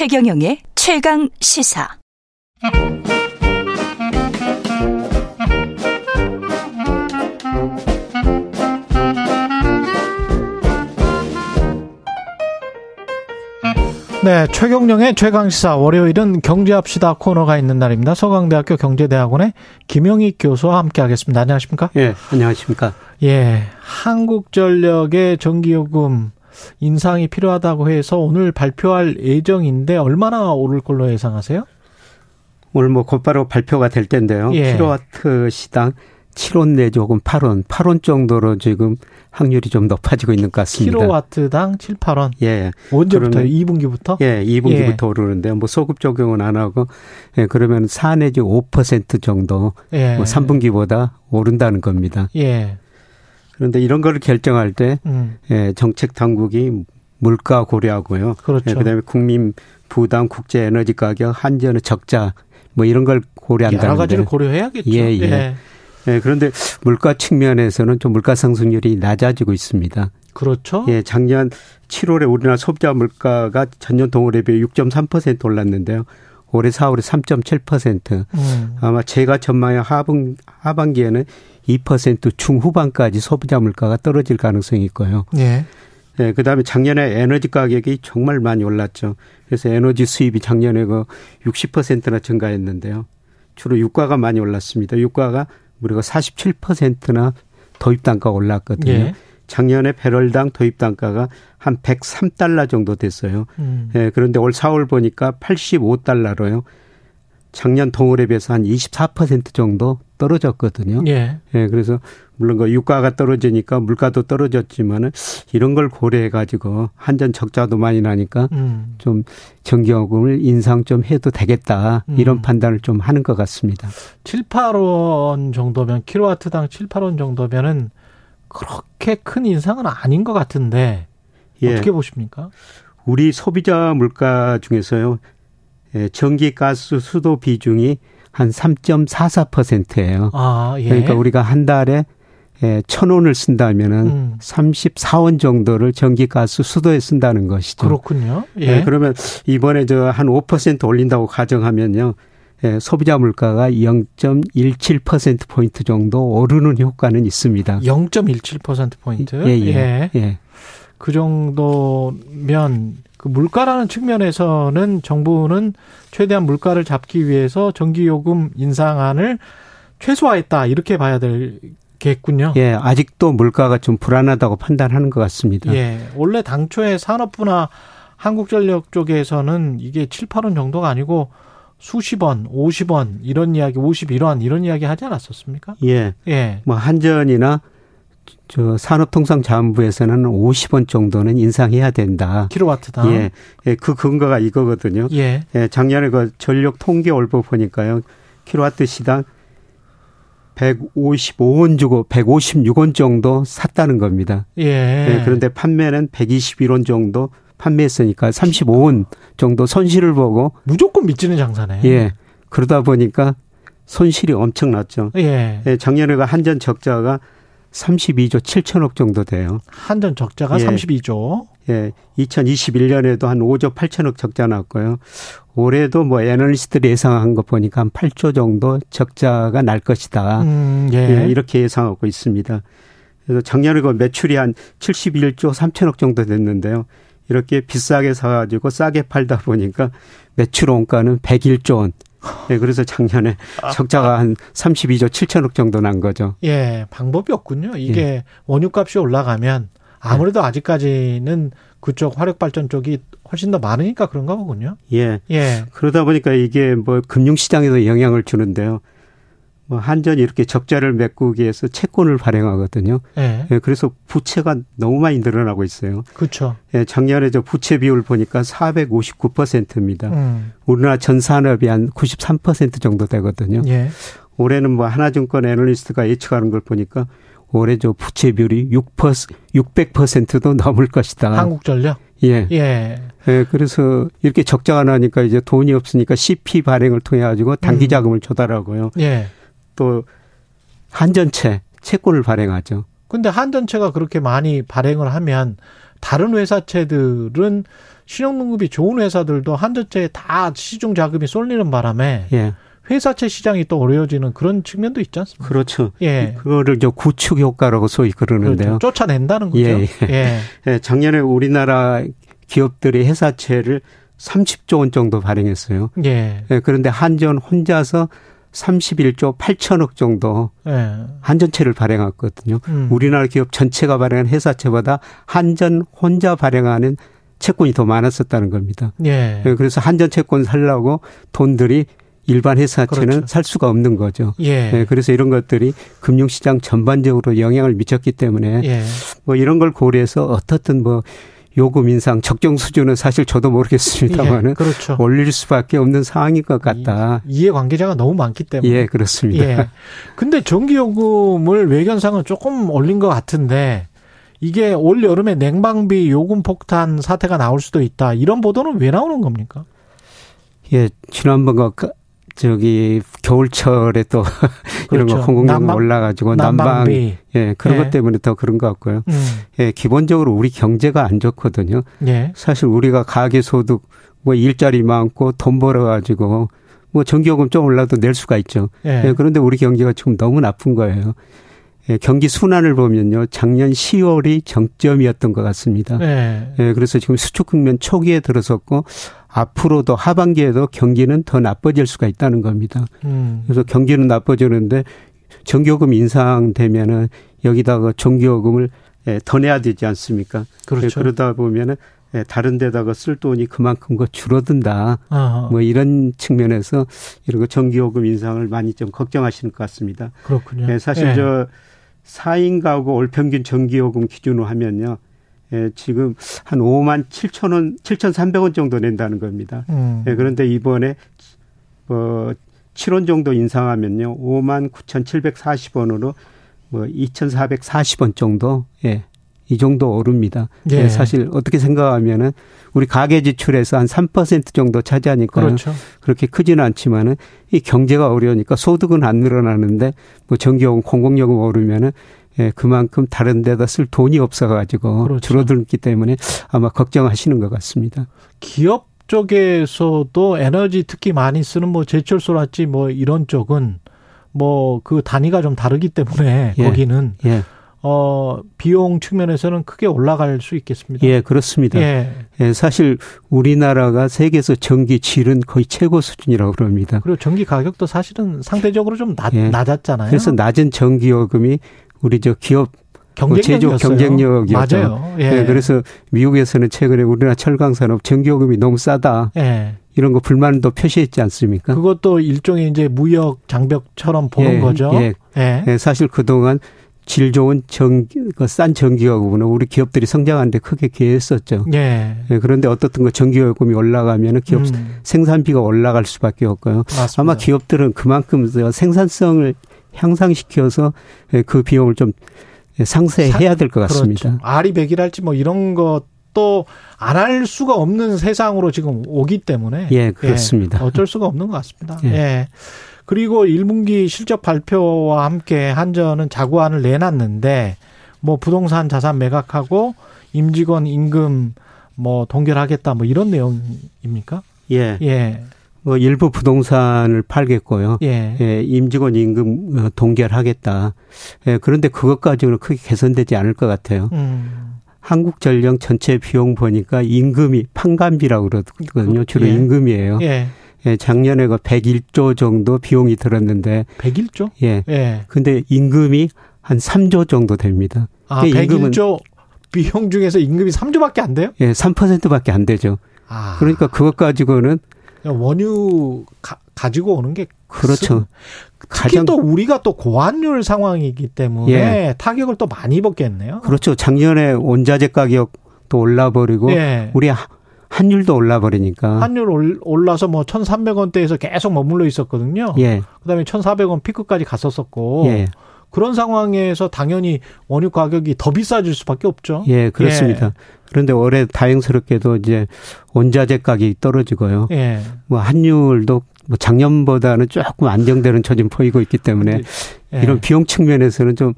최경영의 최강 시사. 네, 최경령의 최강시사 월요일은 경제합시다 코너가 있는 날입니다. 서강대학교 경제대학원의 김영희 교수와 함께하겠습니다. 안녕하십니까? 예, 안녕하십니까? 예, 한국전력의 전기요금 인상이 필요하다고 해서 오늘 발표할 예정인데 얼마나 오를 걸로 예상하세요? 오늘 뭐 곧바로 발표가 될 텐데요. 예. 킬로와트 시당 7원 내지 혹은 8원, 8원 정도로 지금 확률이 좀 높아지고 있는 것 같습니다. 킬로와트당 7, 8원. 예. 언제부터요? 그러면- 2분기부터? 예, 2분기부터 예. 오르는데요. 뭐 소급 적용은 안 하고, 예, 그러면 4 내지 5% 정도, 예. 뭐 3분기보다 오른다는 겁니다. 예. 그런데 이런 거를 결정할 때, 음. 예, 정책 당국이 물가 고려하고요. 그렇죠. 예, 그다음에 국민 부담, 국제 에너지 가격, 한전의 적자, 뭐 이런 걸 고려한다는데. 여러 가지를 고려해야겠죠. 예, 예. 예, 그런데 물가 측면에서는 좀 물가 상승률이 낮아지고 있습니다. 그렇죠. 예, 작년 7월에 우리나라 소비자 물가가 전년 동월에 비해 6.3% 올랐는데요. 올해 4월에 3.7%. 음. 아마 제가 전망의 하분, 하반기에는 2% 중후반까지 소비자 물가가 떨어질 가능성이 있고요. 예. 예, 그 다음에 작년에 에너지 가격이 정말 많이 올랐죠. 그래서 에너지 수입이 작년에 그 60%나 증가했는데요. 주로 유가가 많이 올랐습니다. 유가가 우리가 47%나 도입 단가가 올랐거든요. 예. 작년에 배럴당 도입 단가가 한 103달러 정도 됐어요. 음. 예, 그런데 올 4월 보니까 85달러로요. 작년 동월에 비해서 한 24% 정도 떨어졌거든요. 예. 예, 그래서 물론 그 유가가 떨어지니까 물가도 떨어졌지만은 이런 걸 고려해 가지고 한전 적자도 많이 나니까 음. 좀 전기요금을 인상 좀 해도 되겠다 이런 음. 판단을 좀 하는 것 같습니다. 7, 8원 정도면 킬로와트당 7, 8원 정도면은 그렇게 큰 인상은 아닌 것 같은데 예, 어떻게 보십니까? 우리 소비자 물가 중에서요, 예, 전기, 가스, 수도 비중이 한 3.44%예요. 아, 예. 그러니까 우리가 한 달에 예, 천 원을 쓴다면은 음. 34원 정도를 전기, 가스, 수도에 쓴다는 것이죠. 그렇군요. 예. 예, 그러면 이번에 저 한 5% 올린다고 가정하면요. 예, 소비자 물가가 0.17% 포인트 정도 오르는 효과는 있습니다. 0.17% 포인트. 예, 예. 예. 그 정도면 그 물가라는 측면에서는 정부는 최대한 물가를 잡기 위해서 전기요금 인상안을 최소화했다 이렇게 봐야 되겠군요. 예, 아직도 물가가 좀 불안하다고 판단하는 것 같습니다. 예. 원래 당초에 산업부나 한국전력 쪽에서는 이게 7, 8원 정도가 아니고 수십 원, 50원 이런 이야기, 51원 이런 이야기 하지 않았었습니까? 예. 예. 뭐 한전이나 저 산업통상자원부에서는 50원 정도는 인상해야 된다. 킬로와트당. 예. 예, 그 근거가 이거거든요. 예. 예, 작년에 그 전력 통계 월보 보니까요. 킬로와트 시당 155원 주고 156원 정도 샀다는 겁니다. 예. 예, 그런데 판매는 121원 정도 판매했으니까 35원 정도 손실을 보고 무조건 미치는 장사네. 예. 그러다 보니까 손실이 엄청났죠. 예. 예, 작년에 그 한전 적자가 32조 7천억 정도 돼요. 한전 적자가 예. 32조. 예, 2021년에도 한 5조 8천억 적자 났고요. 올해도 뭐 애널리스트들이 예상한 거 보니까 한 8조 정도 적자가 날 것이다. 음, 예. 예, 이렇게 예상하고 있습니다. 그래서 작년에 그 매출이 한 71조 3천억 정도 됐는데요. 이렇게 비싸게 사가지고 싸게 팔다 보니까 매출 원가는 101조 원. 예, 그래서 작년에 적자가 한 32조 7천억 정도 난 거죠. 예, 방법이 없군요. 이게 예. 원유값이 올라가면 아무래도 아직까지는 그쪽 화력발전 쪽이 훨씬 더 많으니까 그런가 보군요. 예. 예. 그러다 보니까 이게 뭐 금융시장에도 영향을 주는데요. 뭐 한전이 이렇게 적자를 메꾸기 위해서 채권을 발행하거든요. 예. 예, 그래서 부채가 너무 많이 늘어나고 있어요. 그렇죠. 예, 작년에 저 부채 비율 보니까 459%입니다. 음. 우리나라 전 산업이 한 93% 정도 되거든요. 예. 올해는 뭐 하나증권 애널리스트가 예측하는 걸 보니까 올해 저 부채 비율이 6% 600%도 넘을 것이다. 한국전력. 예. 예. 예, 그래서 이렇게 적자가 나니까 이제 돈이 없으니까 CP 발행을 통해 가지고 단기 음. 자금을 조달하고요. 예. 또 한전채 채권을 발행하죠. 근데 한전체가 그렇게 많이 발행을 하면 다른 회사채들은 신용등급이 좋은 회사들도 한전채에 다 시중 자금이 쏠리는 바람에 예. 회사채 시장이 또 어려워지는 그런 측면도 있지 않습니까? 그렇죠. 예. 그거를 저 구축 효과라고 소위 그러는데요. 그렇죠. 쫓아낸다는 거죠. 예, 예. 예, 작년에 우리나라 기업들이 회사채를 30조 원 정도 발행했어요. 예. 예, 그런데 한전 혼자서 31조 8천억 정도 예. 한전채를 발행했거든요. 음. 우리나라 기업 전체가 발행한 회사채보다 한전 혼자 발행하는 채권이 더 많았었다는 겁니다. 예. 예, 그래서 한전 채권 살라고 돈들이 일반 회사채는 그렇죠. 살 수가 없는 거죠. 예. 예, 그래서 이런 것들이 금융시장 전반적으로 영향을 미쳤기 때문에 예. 뭐 이런 걸 고려해서 어떻든 뭐 요금 인상 적정 수준은 사실 저도 모르겠습니다만은 예. 그렇죠. 올릴 수밖에 없는 상황인 것 같다. 이- 이해 관계자가 너무 많기 때문에. 예, 그렇습니다. 예. 근데 전기 요금을 외견상은 조금 올린 것 같은데 이게 올 여름에 냉방비 요금 폭탄 사태가 나올 수도 있다. 이런 보도는 왜 나오는 겁니까? 예, 지난번가 그 저기 겨울철에 또 이런 그렇죠. 거 공공요금 난방- 올라가지고 난방. 예 그런 예. 것 때문에 더 그런 것 같고요. 음. 예, 기본적으로 우리 경제가 안 좋거든요. 예. 사실 우리가 가계 소득 뭐 일자리 많고 돈 벌어 가지고 뭐 전기요금 좀 올라도 낼 수가 있죠. 예. 예, 그런데 우리 경기가 지금 너무 나쁜 거예요. 예, 경기 순환을 보면요. 작년 10월이 정점이었던 것 같습니다. 예. 예, 그래서 지금 수축 국면 초기에 들어섰고 앞으로도 하반기에도 경기는 더 나빠질 수가 있다는 겁니다. 음. 그래서 경기는 나빠지는데 전기요금 인상되면은 여기다가 전기요금을 예, 더 내야 되지 않습니까? 그렇죠. 예, 그러다 보면은 예, 다른 데다가 쓸 돈이 그만큼 거 줄어든다. 어, 뭐 이런 측면에서 이런 거 전기요금 인상을 많이 좀 걱정하시는 것 같습니다. 그렇군요. 예, 사실 예. 저 4인 가구 올 평균 전기요금 기준으로 하면요. 예, 지금 한 5만 7천 원, 7,300원 정도 낸다는 겁니다. 음. 예, 그런데 이번에 어 7원 정도 인상하면요. 5만 9,740원으로 뭐 2,440원 정도 예. 이 정도 오릅니다. 예. 예, 사실 어떻게 생각하면은 우리 가계 지출에서 한 3% 정도 차지하니까 그렇죠. 그렇게 크지는 않지만은 이 경제가 어려우니까 소득은 안 늘어나는데 뭐 전기요금, 공공요금 오르면은 예, 그만큼 다른 데다 쓸 돈이 없어가지고 그렇죠. 줄어들기 때문에 아마 걱정하시는 것 같습니다. 기업 쪽에서도 에너지 특히 많이 쓰는 뭐 제철소랄지 뭐 이런 쪽은 뭐 그 단위가 좀 다르기 때문에 예. 거기는 예, 어 비용 측면에서는 크게 올라갈 수 있겠습니다. 예, 그렇습니다. 예. 예, 사실 우리나라가 세계에서 전기 질은 거의 최고 수준이라고 그럽니다. 그리고 전기 가격도 사실은 상대적으로 좀 낮, 예. 낮았잖아요. 그래서 낮은 전기요금이 우리 저 기업 경쟁력이었어요. 제조 경쟁력이었죠. 맞아요. 예. 예, 그래서 미국에서는 최근에 우리나라 철강 산업 전기요금이 너무 싸다 예. 이런 거 불만도 표시했지 않습니까? 그것도 일종의 이제 무역 장벽처럼 보는 예, 거죠. 예. 예. 예, 사실 그동안 질 좋은 전기, 그싼 전기요금은 우리 기업들이 성장하는데 크게 기여했었죠. 예. 예, 그런데 어떻든 그 전기요금이 올라가면은 기업 음, 생산비가 올라갈 수밖에 없고요. 맞습니다. 아마 기업들은 그만큼 저 생산성을 향상시켜서 예, 그 비용을 좀 상세해야 될 것 같습니다. 그렇죠. 아리백이랄지 뭐 이런 것도 안 할 수가 없는 세상으로 지금 오기 때문에 예, 그렇습니다. 예, 어쩔 수가 없는 것 같습니다. 예. 예. 그리고 1분기 실적 발표와 함께 한전은 자구안을 내놨는데 뭐 부동산 자산 매각하고 임직원 임금 뭐 동결하겠다 뭐 이런 내용입니까? 예, 예. 뭐 일부 부동산을 팔겠고요. 예. 예, 임직원 임금 어, 동결하겠다. 예, 그런데 그것까지는 크게 개선되지 않을 것 같아요. 음. 한국전력 전체 비용 보니까 임금이 판관비라고 그러거든요. 주로 예. 임금이에요. 예. 예, 작년에 그 101조 정도 비용이 들었는데 101조? 예. 예. 근데 임금이 한 3조 정도 됩니다. 아, 그 임금은- 101조 비용 중에서 임금이 3조밖에 안 돼요? 예, 3%밖에 안 되죠. 아. 그러니까 그것 가지고는 원유 가, 지고 오는 게 그렇죠. 특히 가장 또 우리가 또 고환율 상황이기 때문에 예. 타격을 또 많이 입었겠네요. 그렇죠. 작년에 원자재 가격도 올라버리고 예. 우리 하- 환율도 올라버리니까 환율 올- 올라서 뭐 1,300원대에서 계속 머물러 있었거든요. 예, 그다음에 1,400원 피크까지 갔었었고 예, 그런 상황에서 당연히 원유 가격이 더 비싸질 수밖에 없죠. 예, 그렇습니다. 그런데 올해 다행스럽게도 이제 원자재 가격이 떨어지고요. 예. 뭐 환율도 뭐 작년보다는 조금 안정되는 처진 보이고 있기 때문에 예. 이런 비용 측면에서는 좀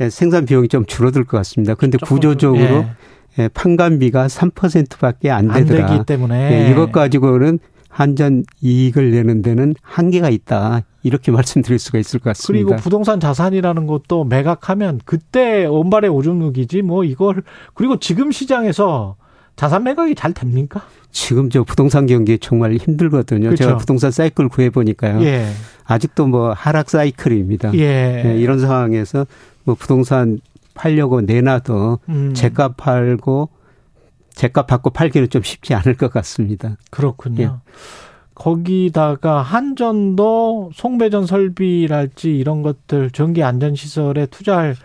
예, 생산 비용이 좀 줄어들 것 같습니다. 그런데 구조적으로 좀, 예, 판관비가 3%밖에 안 되더라. 안 되기 때문에 예, 이것 가지고는 한전 이익을 내는 데는 한계가 있다. 이렇게 말씀드릴 수가 있을 것 같습니다. 그리고 부동산 자산이라는 것도 매각하면 그때 원발의 오줌 누기지 뭐 이걸 그리고 지금 시장에서 자산 매각이 잘 됩니까? 지금 저 부동산 경기 정말 힘들거든요. 그렇죠. 제가 부동산 사이클 구해 보니까요. 예. 아직도 뭐 하락 사이클입니다. 예. 예, 이런 상황에서 뭐 부동산 팔려고 내놔도 음, 재값 팔고 재값 받고 팔기는 좀 쉽지 않을 것 같습니다. 그렇군요. 예. 거기다가 한전도 송배전 설비랄지 이런 것들 전기 안전 시설에 투자할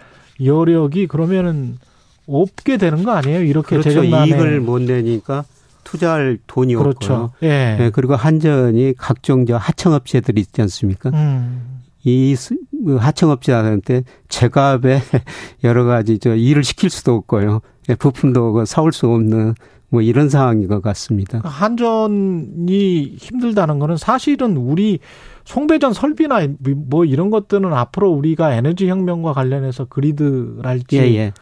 여력이 그러면은 없게 되는 거 아니에요? 이렇게 그렇죠. 이익을 못 내니까 투자할 돈이 없고요. 그렇죠. 예. 예, 그리고 한전이 각종 저 하청업체들이 있지 않습니까? 음. 이 스- 그 하청업체한테 제값에 여러 가지 저 일을 시킬 수도 없고요. 예, 부품도 그 사올 수 없는 뭐 이런 상황인 것 같습니다. 한전이 힘들다는 거는 사실은 우리 송배전 설비나 뭐 이런 것들은 앞으로 우리가 에너지 혁명과 관련해서 그리드랄지 예, 예.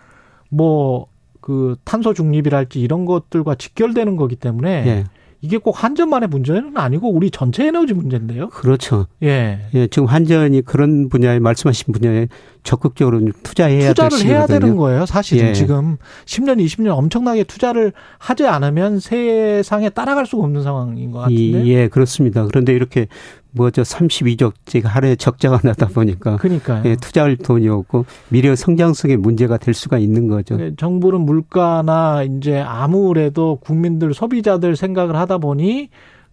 뭐그 탄소 중립이랄지 이런 것들과 직결되는 거기 때문에 예. 이게 꼭 한전만의 문제는 아니고 우리 전체 에너지 문제인데요. 그렇죠. 예. 예, 지금 한전이 그런 분야에 말씀하신 분야에 적극적으로 좀 투자해야 될 투자를 해야. 되는 거예요. 사실은 예. 지금 10년, 20년 엄청나게 투자를 하지 않으면 세상에 따라갈 수가 없는 상황인 것 같은데. 이, 예, 그렇습니다. 그런데 이렇게 뭐저 32조씩 하루에 적자가 나다 보니까 그러니까요. 예, 투자할 돈이 없고 미래 성장성에 문제가 될 수가 있는 거죠. 그 정부는 물가나 이제 아무래도 국민들 소비자들 생각을 하다 보니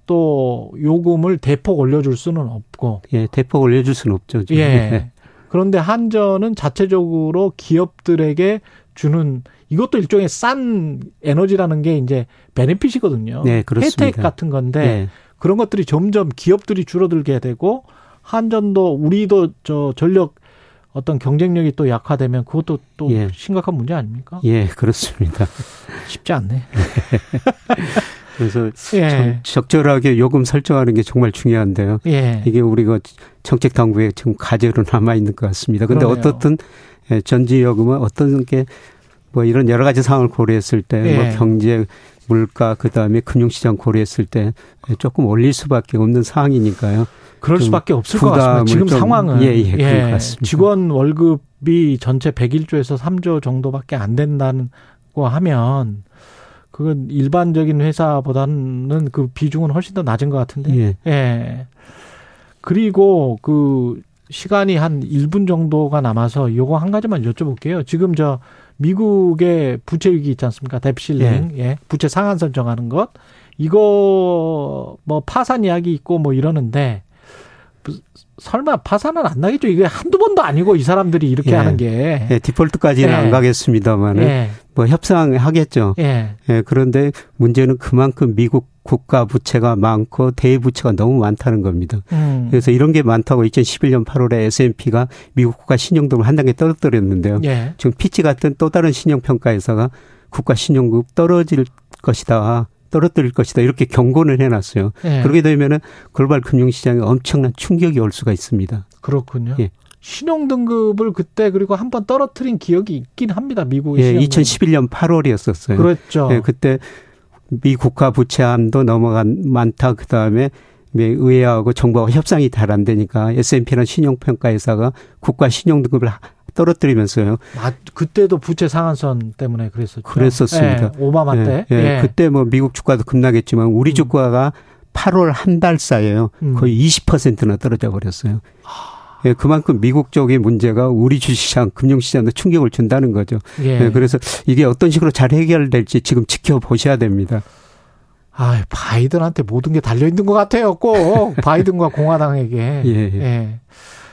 또 요금을 대폭 올려줄 수는 없고 예, 대폭 올려줄 수는 없죠. 지금. 예. 그런데 한전은 자체적으로 기업들에게 주는 이것도 일종의 싼 에너지라는 게 이제 베네핏이거든요. 네, 그렇습니다. 혜택 같은 건데 예. 그런 것들이 점점 기업들이 줄어들게 되고 한전도 우리도 저 전력 어떤 경쟁력이 또 약화되면 그것도 또 예. 심각한 문제 아닙니까? 예, 그렇습니다. 쉽지 않네. 그래서 예. 적- 적절하게 요금 설정하는 게 정말 중요한데요. 예. 이게 우리가 정책 당국에 지금 과제로 남아 있는 것 같습니다. 근데 그러네요. 어떻든 예, 전지 요금은 어떤 게 뭐 이런 여러 가지 상황을 고려했을 때 예. 뭐 경제 물가 그다음에 금융시장 고려했을 때 조금 올릴 수밖에 없는 상황이니까요. 그럴 좀 수밖에 없을 것 같습니다. 지금 좀- 상황은 예, 예, 것 같습니다. 직원 월급이 전체 101조에서 3조 정도밖에 안 된다는 거 하면 그건 일반적인 회사보다는 그 비중은 훨씬 더 낮은 것 같은데. 예. 예. 그리고 그 시간이 한 1분 정도가 남아서 요거 한 가지만 여쭤볼게요. 지금 저 미국의 부채 위기 있지 않습니까? 뎁실링, 예. 부채 상한 설정하는 것. 이거 뭐 파산 이야기 있고 뭐 이러는데 부- 설마 파산은 안 나겠죠? 이게 한두 번도 아니고 이 사람들이 이렇게 예. 하는 게. 예, 디폴트까지는 예. 안 가겠습니다만은 예. 뭐 협상하겠죠. 예. 예, 그런데 문제는 그만큼 미국 국가 부채가 많고 대부채가 너무 많다는 겁니다. 음. 그래서 이런 게 많다고 2011년 8월에 S&P가 미국 국가 신용등을 한 단계 떨어뜨렸는데요. 예. 지금 피치 같은 또 다른 신용 평가 회사가 국가 신용급 떨어질 것이다. 떨어뜨릴 것이다. 이렇게 경고를 해놨어요. 예. 그렇게 되면은 글로벌 금융시장에 엄청난 충격이 올 수가 있습니다. 그렇군요. 예. 신용 등급을 그때 그리고 한 번 떨어뜨린 기억이 있긴 합니다. 미국의 예, 신용 2011년 8월이었었어요. 그렇죠. 예, 그때 미 국가 부채함도 넘어간 많다. 그 다음에 의회하고 정부하고 협상이 잘 안 되니까 S&P라는 신용평가 회사가 국가 신용 등급을 떨어뜨리면서요. 아, 그때도 부채 상한선 때문에 그랬었죠. 그랬었습니다. 예, 오바마 때. 예, 예. 그때 뭐 미국 주가도 급락했지만 우리 음. 주가가 8월 한 달 사이에요. 음. 거의 20%나 떨어져 버렸어요. 예, 그만큼 미국 쪽의 문제가 우리 주시장, 금융시장도 충격을 준다는 거죠. 예. 예, 그래서 이게 어떤 식으로 잘 해결될지 지금 지켜보셔야 됩니다. 아, 바이든한테 모든 게 달려 있는 것 같아요. 꼭 바이든과 공화당에게. 예, 예.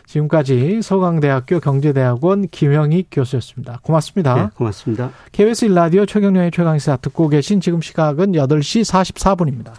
지금까지 서강대학교 경제대학원 김영희 교수였습니다. 고맙습니다. 예, 고맙습니다. KBS 일라디오 최경련의 최강시사 듣고 계신 지금 시각은 8시 44분입니다.